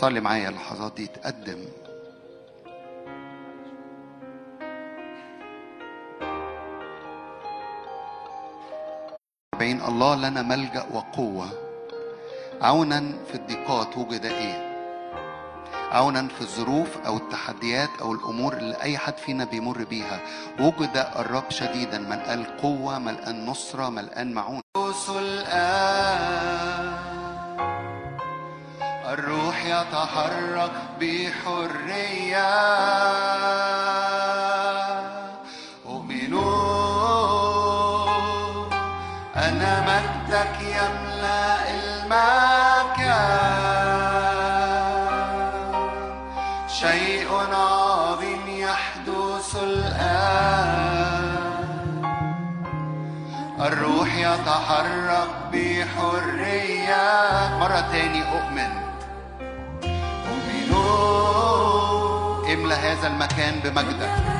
صلي معايا اللحظات دي تقدم. أربعين الله لنا ملجأ وقوة. عونا في الضيقات وجد إيه عونا في الظروف أو التحديات أو الأمور اللي أي حد فينا بيمر بيها. وجد الرب شديدا ملقان قوة ملقان نصرة ملقان معون يتحرك بحرية. أؤمن أن مجدك يملأ المكان شيء عظيم يحدث الآن. الروح يتحرك بحرية. مرة تاني أؤمن. هذا المكان بمجدك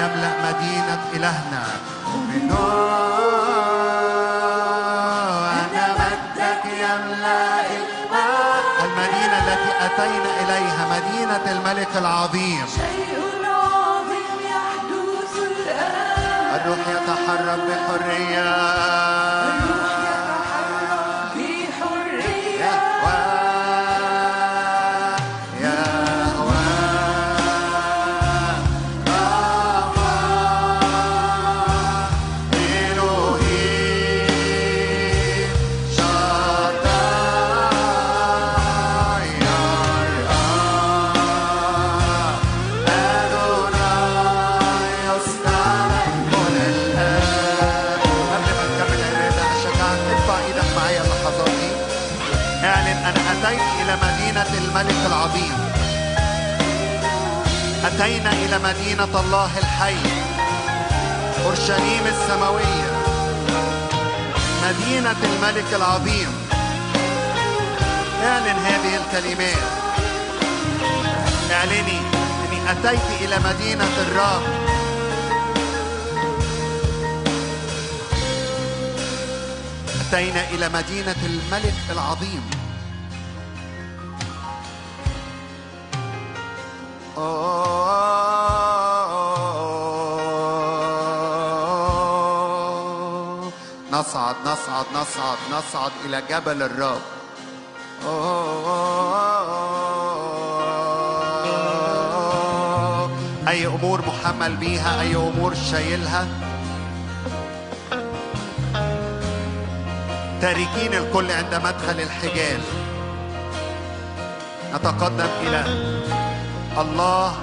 يملأ مدينة إلهنا. مجدك يملأ المدينة التي أتينا إليها مدينة الملك العظيم. شيء عظيم يحدث الآن. الروح يتحرك بحرية. أتينا إلى مدينة الله الحي أورشليم السماوية مدينة الملك العظيم. اعلن هذه الكلمات. اعلني إني أتيت إلى مدينة الرب أتينا إلى مدينة الملك العظيم. نصعد نصعد نصعد نصعد إلى جبل الرب أي أمور محمل بيها أي أمور شايلها. تاركين الكل عند مدخل الحجال نتقدم إلى الله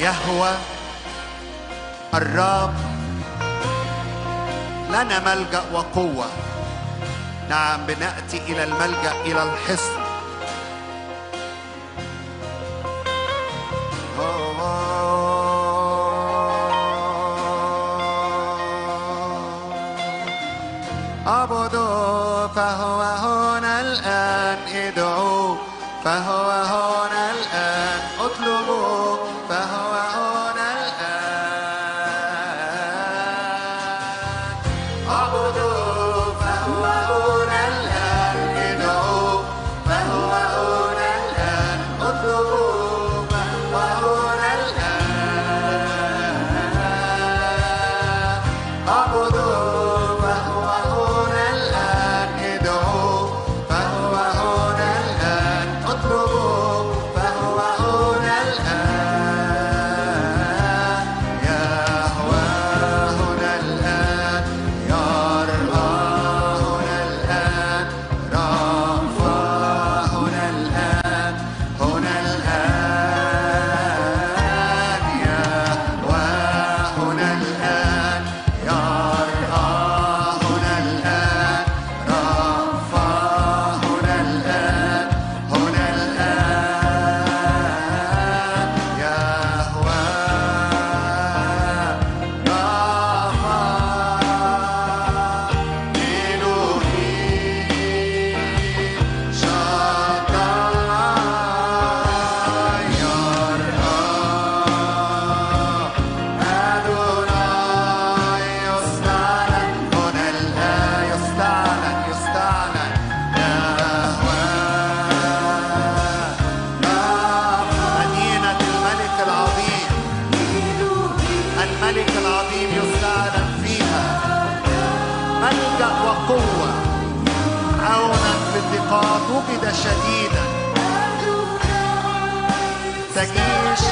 يهوى الرب لنا ملجأ وقوة. نعم بنأتي إلى الملجأ إلى الحصن. اعبدوا فهو هنا الآن ادعوا فهو وقوة عونا في الضيقات وجد شديدا. تجيش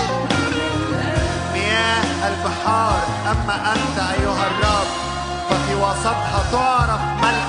مياه البحار. أما أنت أيها الرب ففي وسطها تعرف ملجأ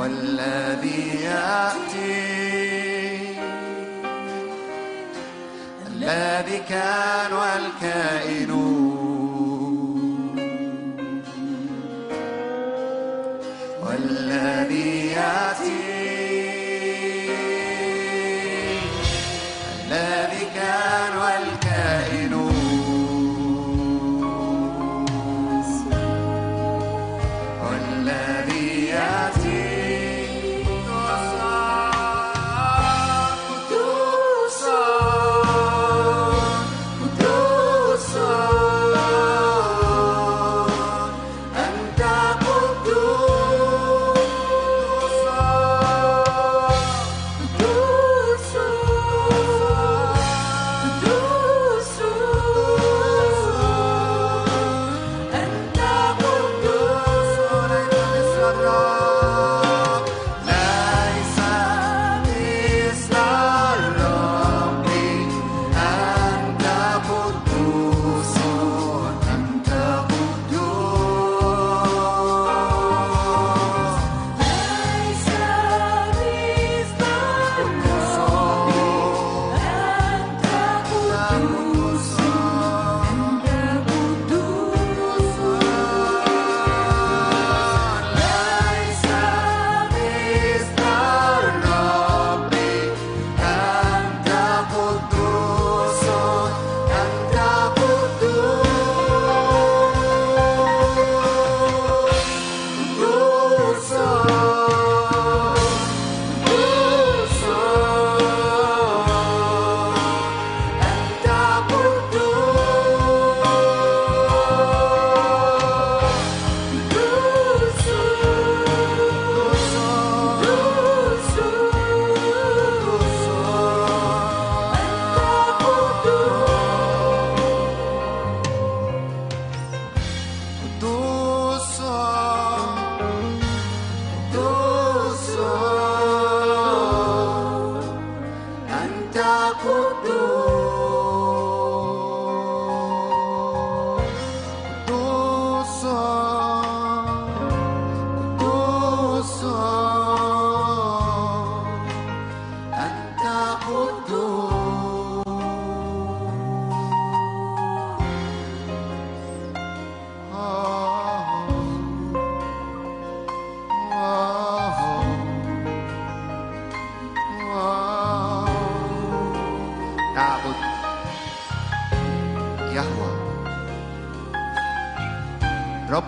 والذي يأتي. الذي كان والكائن والذي يأتي.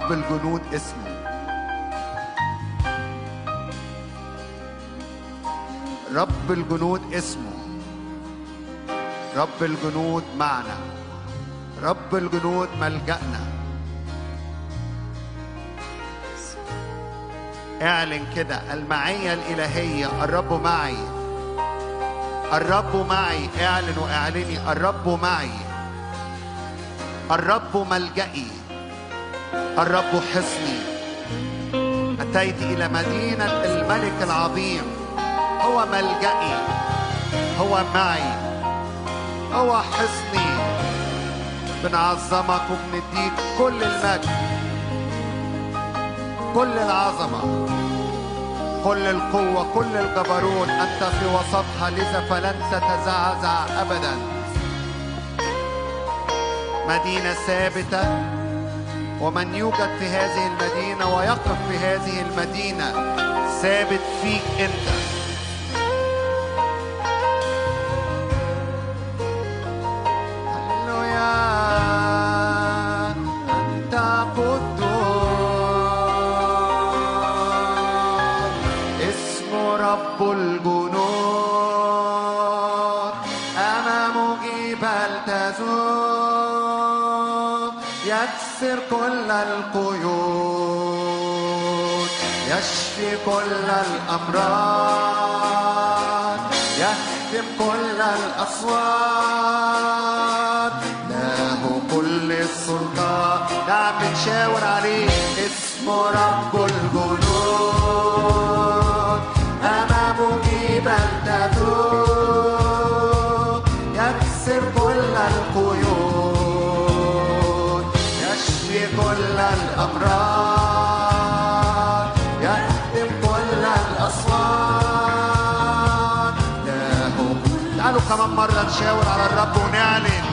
رب الجنود اسمه. رب الجنود اسمه. رب الجنود معنا. رب الجنود ملجأنا. اعلن كده المعية الإلهية الرب معي. الرب معي اعلن واعلني الرب معي. الرب ملجئي. الرب حصني. أتيت إلى مدينة الملك العظيم. هو ملجئي هو معي. هو حصني. بنعظمك وبنديك كل المجد. كل العظمة. كل القوة. كل الجبروت. أنت في وسطها. لذا فلن تتزعزع أبدا. مدينة ثابتة. ومن يوجد في هذه المدينة ويقف في هذه المدينة ثابت فيك أنت. يكسر كل القيود يشفي كل الأمراض يهدم كل الأصوات. له كل السلطان نعم بنشاور عليه اسمه رب الجنود كمان مرة نشاور على الرب ونعلن.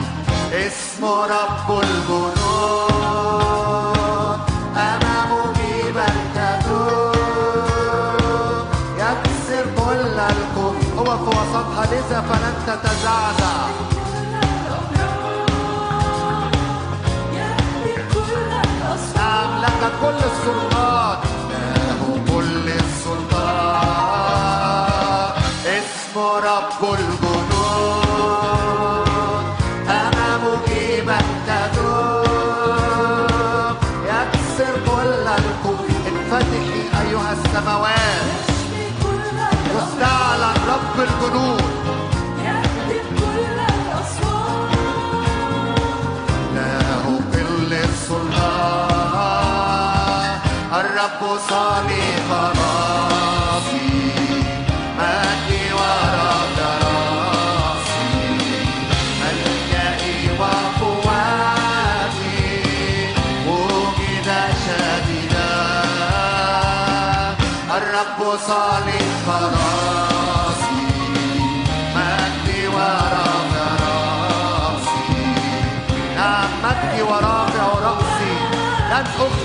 اسمه رب الجنود أمامه تدور يكسر كل القوة هو في وسطها لذا فلن تتزعزع.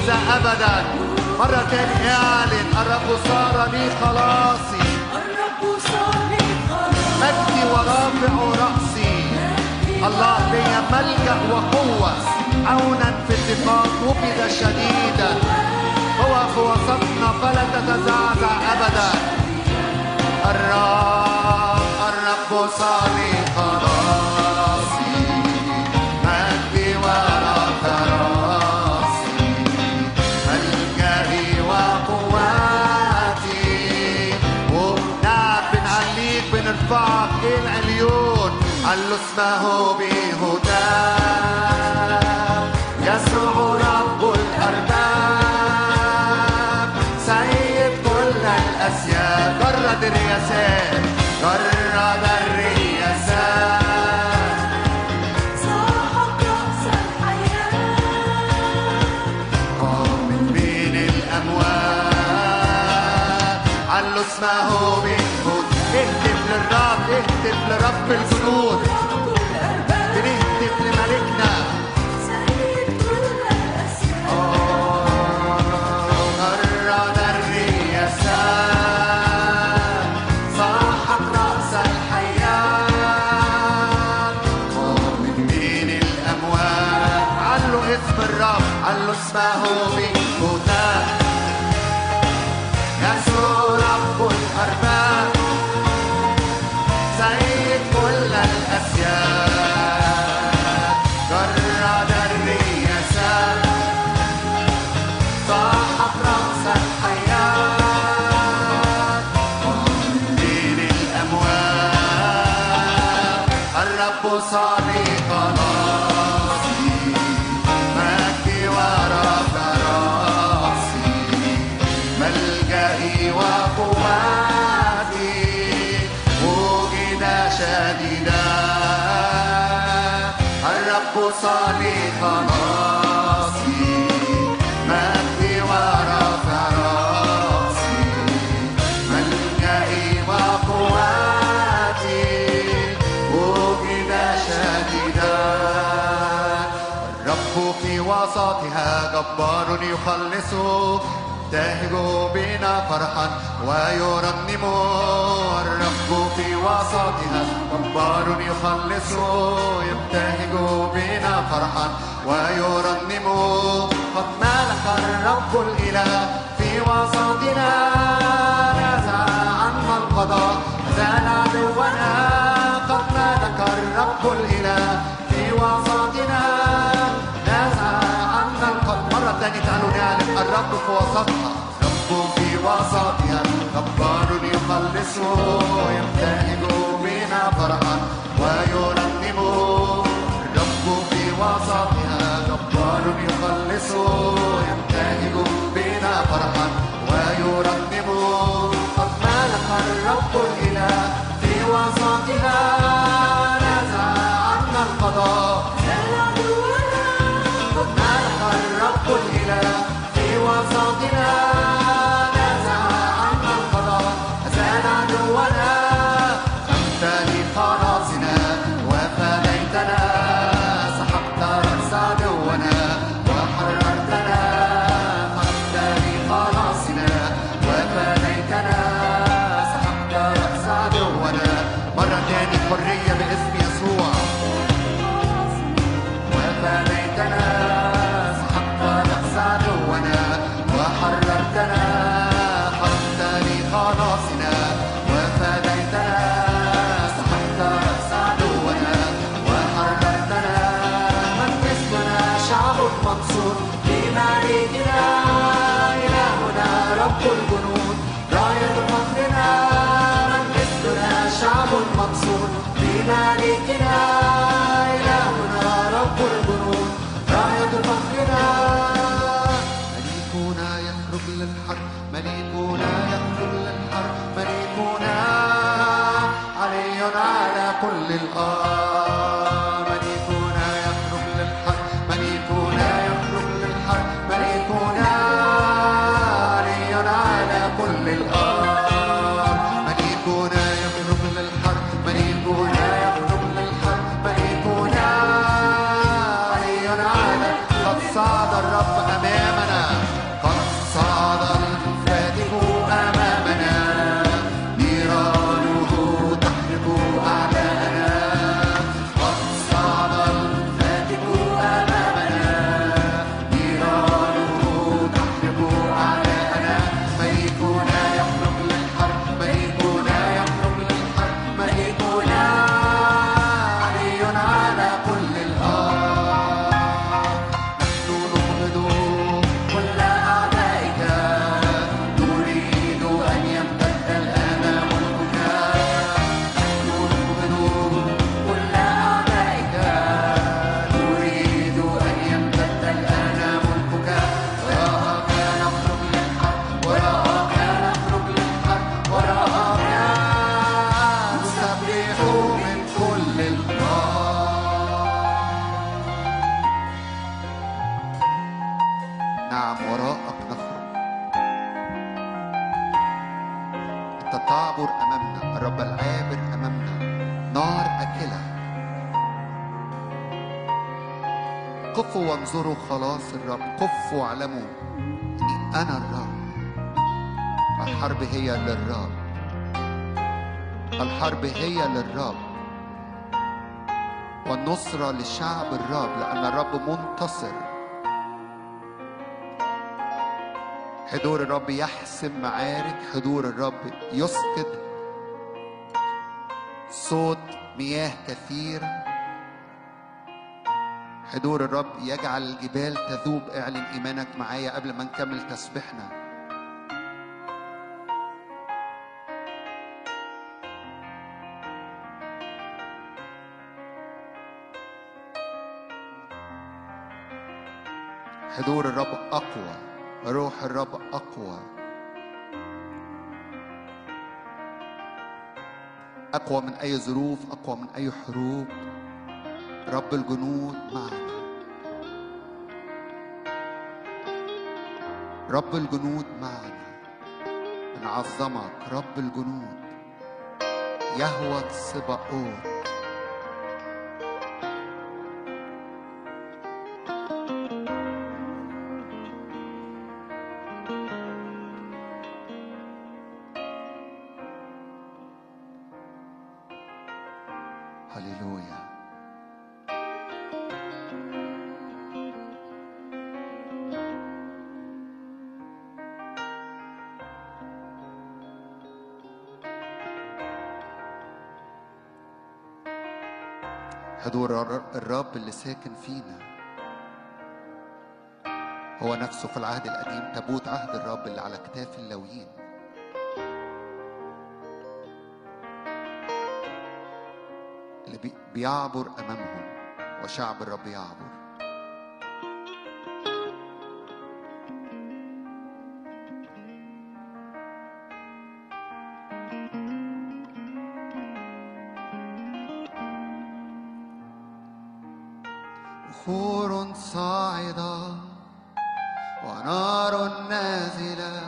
اخزى ابدا. مرة تاني اعلن الرب صار لي خلاصي. مجدي ورافع رأسي. الله لي ملجأ وقوة. عونا في الضيقات وجد شديدا. هو في وسطنا فلا تتزعزع ابدا. الرب الرب صانع يخلص تهج بنا فرحا ويرنم الرب في وسطها جبار يخلص يبتهج بنا فرحا ويرنم. قد ملك الرب الإله في وسطنا الرب في وسطها رب في وسطها. جبار يخلص يبتهج بنا فرحا ويرنم الرب في وسطها. جبار يخلص يبتهج بنا فرحا ويرنم قد ملك الرب الإله في وسطها. بملكنا إلهنا قفوا وانظروا خلاص الرب قفوا واعلموا أنا الرب. الحرب هي للرب. الحرب هي للرب. والنصرة لشعب الرب لأن الرب منتصر. حضور الرب يحسم معارك حضور الرب يسقط. صوت مياه كثيرة حضور الرب يجعل الجبال تذوب. اعلن إيمانك معايا قبل ما نكمل تسبيحنا. حضور الرب أقوى. روح الرب أقوى. أقوى من أي ظروف أقوى من أي حروب. رب الجنود معنا. رب الجنود معنا. بنعظمك رب الجنود. يهوى سباقوت الرب اللي ساكن فينا. هو نفسه في العهد القديم تابوت عهد الرب اللي على كتاف اللاويين اللي بيعبر أمامهم وشعب الرب يعبر. نور صاعدة ونار نازلة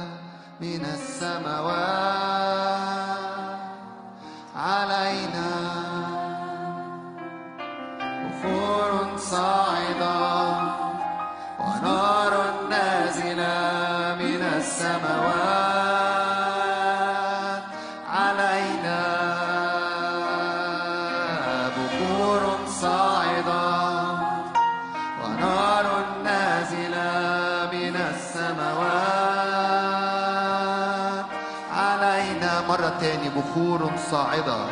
من السماوات. تاني بخور صاعدة.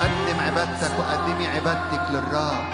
قدم عبادتك وقدمي عبادتك للرب.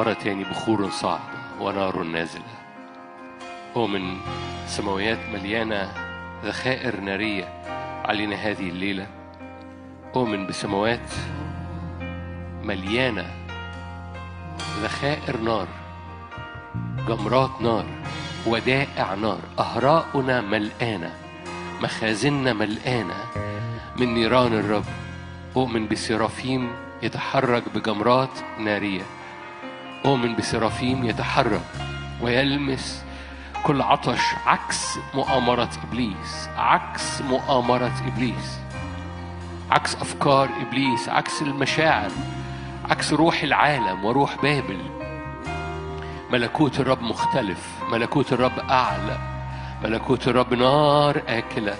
مرة تاني بخور صاعدة ونار نازلة. هو من سماويات مليانة ذخائر نارية علينا هذه الليلة. أؤمن بسماوات مليانة ذخائر نار جمرات نار ودائع نار. أهراؤنا ملآنة مخازننا ملآنة. من نيران الرب أؤمن بسرافيم يتحرك بجمرات نارية. أؤمن بسرافيم يتحرك ويلمس كل عطش عكس مؤامرة إبليس عكس مؤامرة إبليس عكس أفكار إبليس عكس المشاعر عكس روح العالم وروح بابل. ملكوت الرب مختلف ملكوت الرب أعلى ملكوت الرب نار آكلة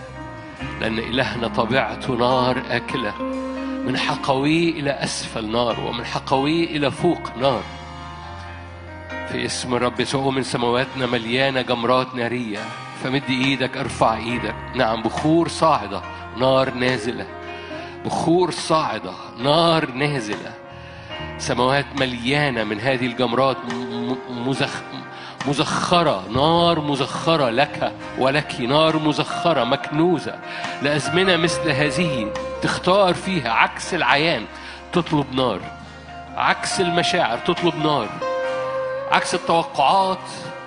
لأن إلهنا طبيعته نار آكلة. من حقويه إلى أسفل نار ومن حقويه إلى فوق نار. في اسم الرب يسوع من سماواتنا مليانة جمرات نارية. فمد إيدك ارفع إيدك. نعم بخور صاعدة نار نازلة. بخور صاعدة نار نازلة. سماوات مليانة من هذه الجمرات مزخ مزخرة. نار مزخرة لك ولك نار مزخرة مكنوزة. لأزمنة مثل هذه تختار فيها عكس العيان تطلب نار. عكس المشاعر تطلب نار. عكس التوقعات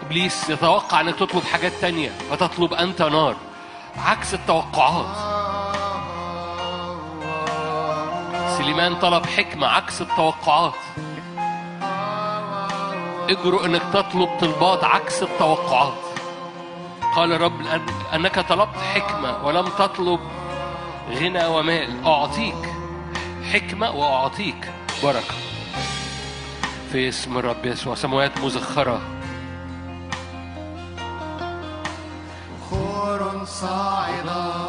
إبليس يتوقع إنك تطلب حاجات تانية فتطلب أنت نار. عكس التوقعات. سليمان طلب حكمة عكس التوقعات. اجرؤ إنك تطلب طلبات عكس التوقعات. قال لأن- انك طلبت حكمة ولم تطلب غنى ومال. أعطيك حكمة وأعطيك بركة. في اسم الرب يسوع. سماوات مزخرة. خور صاعدة.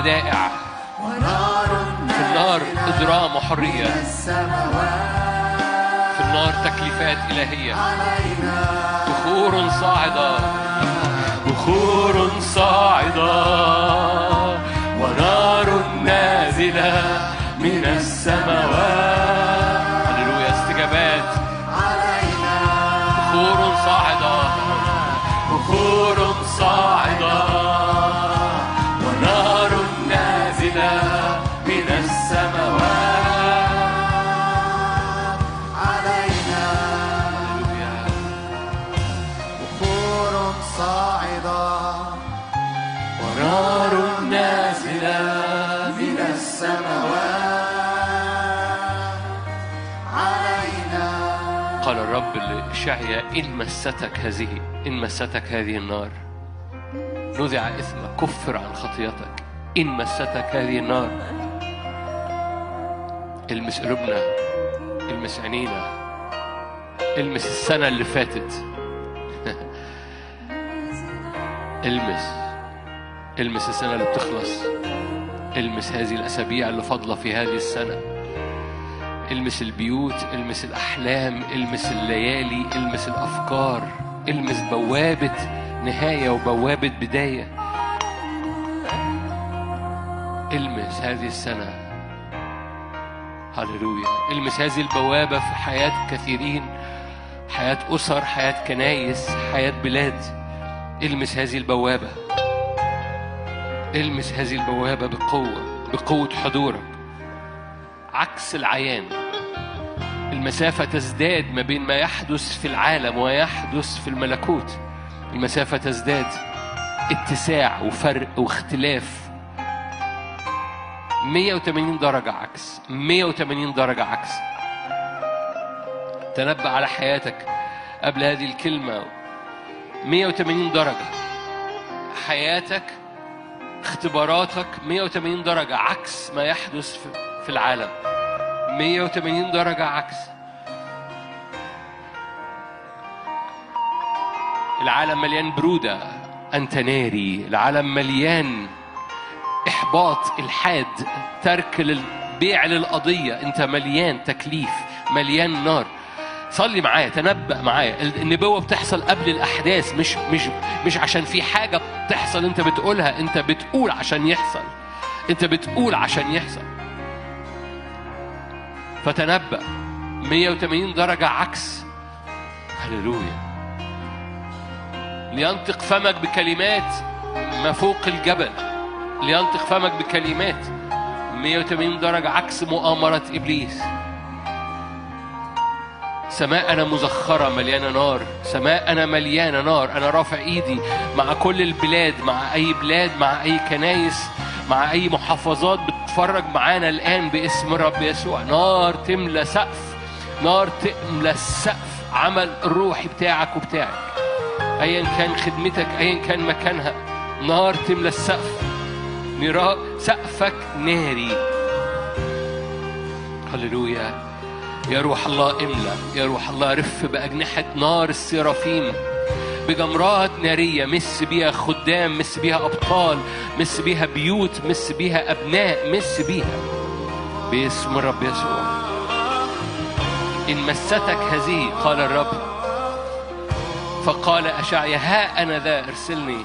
ودائع. في النار إجرام وحرية في النار تكليفات إلهية. بخور صاعدة. بخور صاعدة. ونار نازلة من السماوات. قال الرب لإشعيا إن مستك هذه إن مستك هذه النار. نزع إثمك كفر عن خطيتك. إن مستك هذه النار. المس قلوبنا المس عينينا المس السنة اللي فاتت. المس المس السنة اللي بتخلص. المس هذه الأسابيع اللي فاضلة في هذه السنة. المس البيوت المس الأحلام المس الليالي المس الأفكار المس بوابة نهاية وبوابة بداية. المس هذه السنة. هللويا. المس هذه البوابة في حياة كثيرين حياة أسر حياة كنايس حياة بلاد. المس هذه البوابة. المس هذه البوابة بقوة بقوة حضورك. عكس العيان. المسافة تزداد ما بين ما يحدث في العالم ويحدث في الملكوت. المسافة تزداد اتساع وفرق واختلاف. 180 درجة عكس. 180 درجة عكس. تنبأ على حياتك قبل هذه الكلمة. 180 درجة. حياتك اختباراتك 180 درجة عكس ما يحدث في- العالم. 180 درجة عكس. العالم مليان برودة أنت ناري العالم مليان إحباط إلحاد ترك للبيع للقضية. أنت مليان تكليف مليان نار. صلي معايا تنبأ معايا. النبوة بتحصل قبل الأحداث مش مش مش عشان في حاجة بتحصل أنت بتقولها. أنت بتقول عشان يحصل. أنت بتقول عشان يحصل. فتنبأ. 180 درجة عكس. هللويا. لينطق فمك بكلمات ما فوق الجبل. لينطق فمك بكلمات 180 درجة عكس مؤامرة إبليس. سماءنا مزخرة مليانة نار. سماءنا مليانة نار. أنا رافع إيدي مع كل البلاد مع أي بلاد مع أي كنايس مع أي محافظات بتتفرج معانا الآن باسم الرب يسوع. نار تملى سقف نار تملى السقف عمل الروحي بتاعك وبتاعك. ايا كان خدمتك ايا كان مكانها. نار تملى السقف. نرى سقفك ناري. هللويا. يا روح الله املى يا روح الله رف بأجنحة نار السرافيم بجمرات نارية مس بيها خدام مس بيها ابطال مس بيها بيوت مس بيها أبناء مس بيها باسم الرب يسوع. إن مستك هذه قال الرب فقال أشعيا ها أنا ذا ارسلني.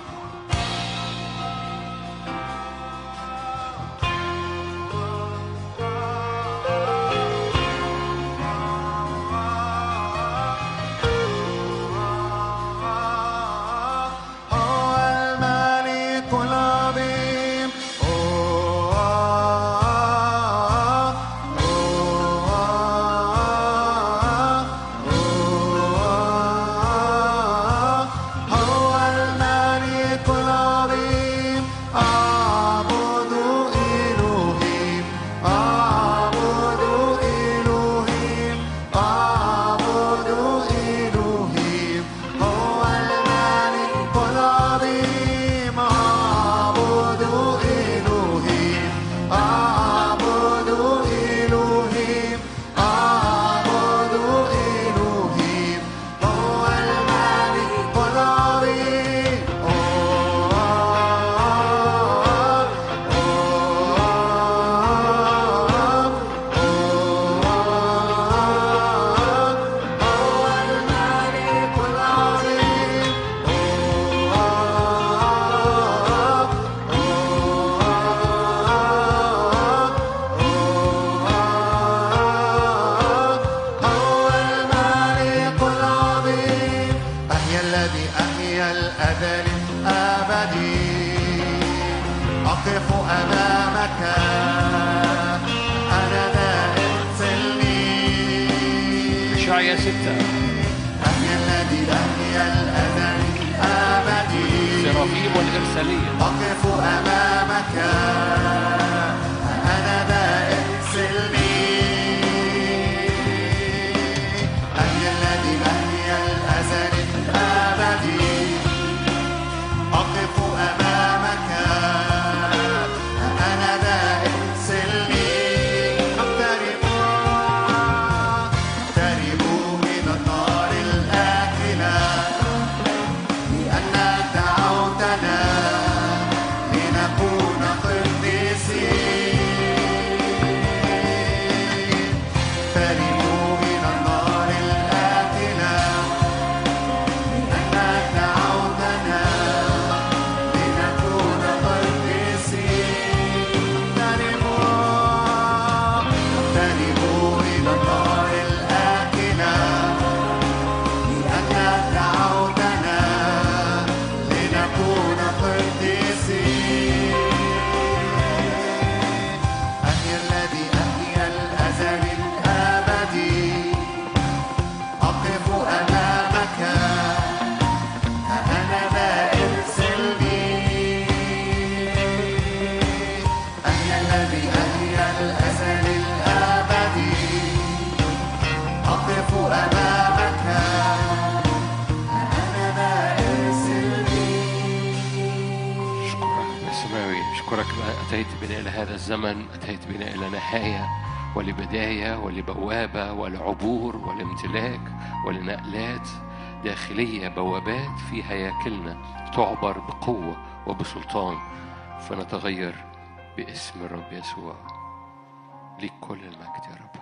بنا إلى هذا الزمن أتيت بنا إلى نهاية ولبداية ولبوابة ولعبور ولامتلاك ولنقلات داخلية بوابات في هياكلنا تعبر بقوة وبسلطان فنتغير باسم الرب يسوع. ليك كل المجد يا رب.